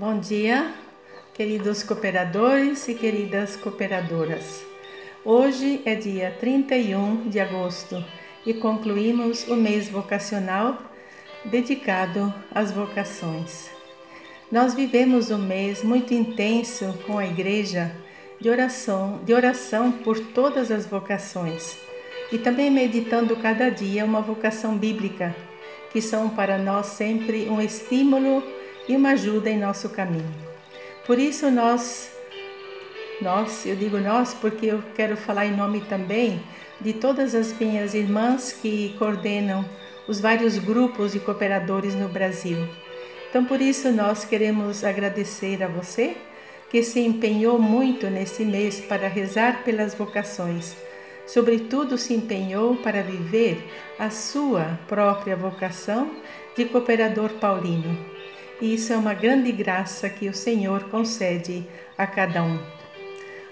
Bom dia, queridos cooperadores e queridas cooperadoras. Hoje é dia 31 de agosto e concluímos o mês vocacional dedicado às vocações. Nós vivemos um mês muito intenso com a igreja de oração, de oração por todas as vocações e também meditando cada dia uma vocação bíblica, que são para nós sempre um estímulo e uma ajuda em nosso caminho. Por isso nós nós, eu digo nós porque eu quero falar em nome também de todas as minhas irmãs que coordenam os vários grupos de cooperadores no Brasil. Então, por isso, nós queremos agradecer a você que se empenhou muito nesse mês para rezar pelas vocações. Sobretudo, se empenhou para viver a sua própria vocação de cooperador paulino. E isso é uma grande graça que o Senhor concede a cada um.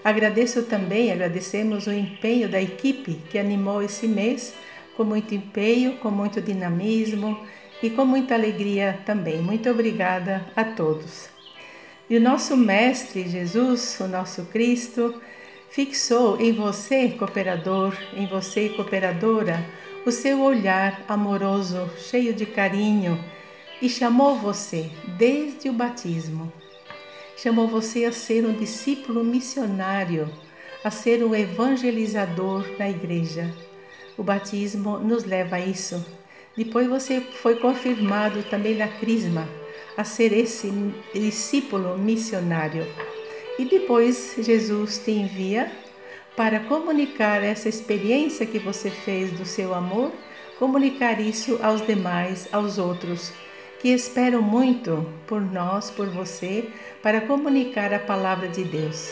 Agradeço também, agradecemos o empenho da equipe que animou esse mês com muito empenho, com muito dinamismo e com muita alegria também. Muito obrigada a todos. E o nosso Mestre Jesus, o nosso Cristo, fixou em você, cooperador, em você, cooperadora, o seu olhar amoroso, cheio de carinho, e chamou você desde o batismo chamou você a ser um discípulo missionário, a ser um evangelizador na igreja. O batismo nos leva a isso. Depois você foi confirmado também na Crisma a ser esse discípulo missionário. E depois Jesus te envia para comunicar essa experiência que você fez do seu amor, comunicar isso aos demais, aos outros que esperam muito por nós, por você, para comunicar a palavra de Deus.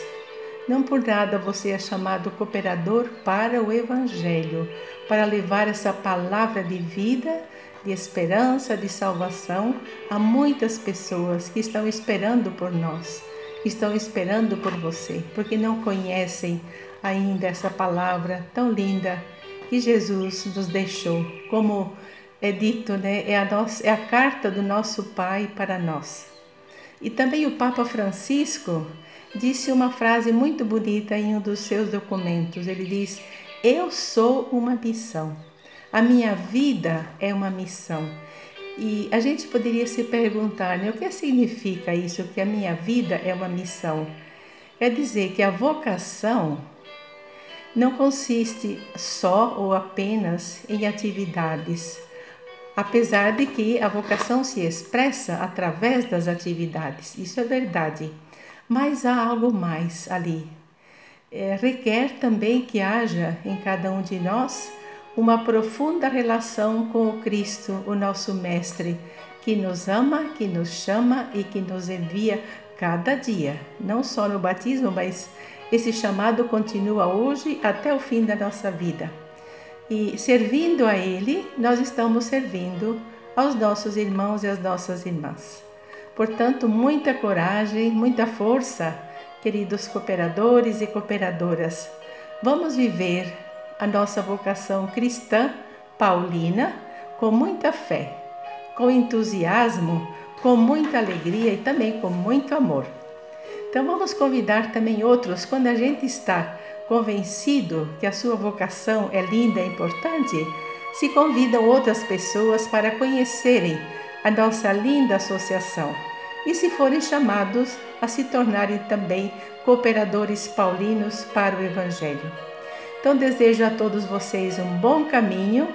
Não por nada você é chamado cooperador para o Evangelho, para levar essa palavra de vida, de esperança, de salvação a muitas pessoas que estão esperando por nós, estão esperando por você, porque não conhecem ainda essa palavra tão linda que Jesus nos deixou como é dito, né? É a, nossa, é a carta do nosso Pai para nós. E também o Papa Francisco disse uma frase muito bonita em um dos seus documentos. Ele diz: Eu sou uma missão. A minha vida é uma missão. E a gente poderia se perguntar, né, o que significa isso, que a minha vida é uma missão? Quer dizer que a vocação não consiste só ou apenas em atividades, apesar de que a vocação se expressa através das atividades, isso é verdade, mas há algo mais ali. É, requer também que haja em cada um de nós uma profunda relação com o Cristo, o nosso Mestre, que nos ama, que nos chama e que nos envia cada dia, não só no batismo, mas esse chamado continua hoje até o fim da nossa vida. E servindo a Ele, nós estamos servindo aos nossos irmãos e às nossas irmãs. Portanto, muita coragem, muita força, queridos cooperadores e cooperadoras. Vamos viver a nossa vocação cristã paulina com muita fé, com entusiasmo, com muita alegria e também com muito amor. Então vamos convidar também outros quando a gente está convencido que a sua vocação é linda e importante, se convidam outras pessoas para conhecerem a nossa linda associação e, se forem chamados, a se tornarem também cooperadores paulinos para o Evangelho. Então, desejo a todos vocês um bom caminho,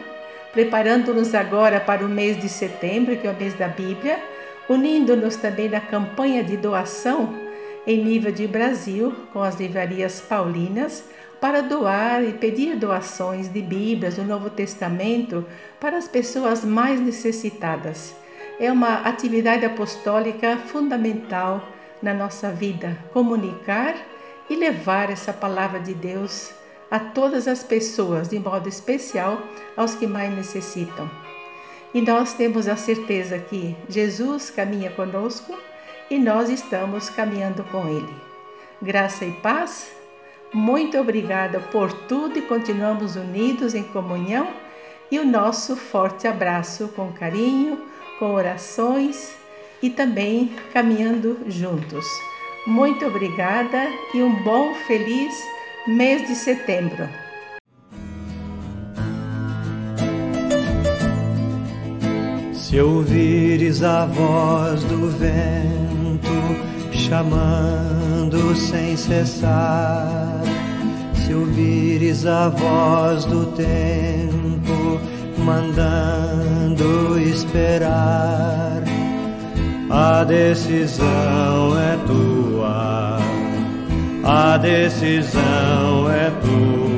preparando-nos agora para o mês de setembro, que é o mês da Bíblia, unindo-nos também na campanha de doação em nível de Brasil, com as livrarias paulinas, para doar e pedir doações de Bíblias do Novo Testamento para as pessoas mais necessitadas. É uma atividade apostólica fundamental na nossa vida, comunicar e levar essa palavra de Deus a todas as pessoas, de modo especial aos que mais necessitam. E nós temos a certeza que Jesus caminha conosco e nós estamos caminhando com Ele. Graça e paz, muito obrigada por tudo e continuamos unidos em comunhão e o nosso forte abraço com carinho, com orações e também caminhando juntos. Muito obrigada e um bom, feliz mês de setembro. Se ouvires a voz do vento chamando sem cessar, se ouvires a voz do tempo mandando esperar, a decisão é tua, a decisão é tua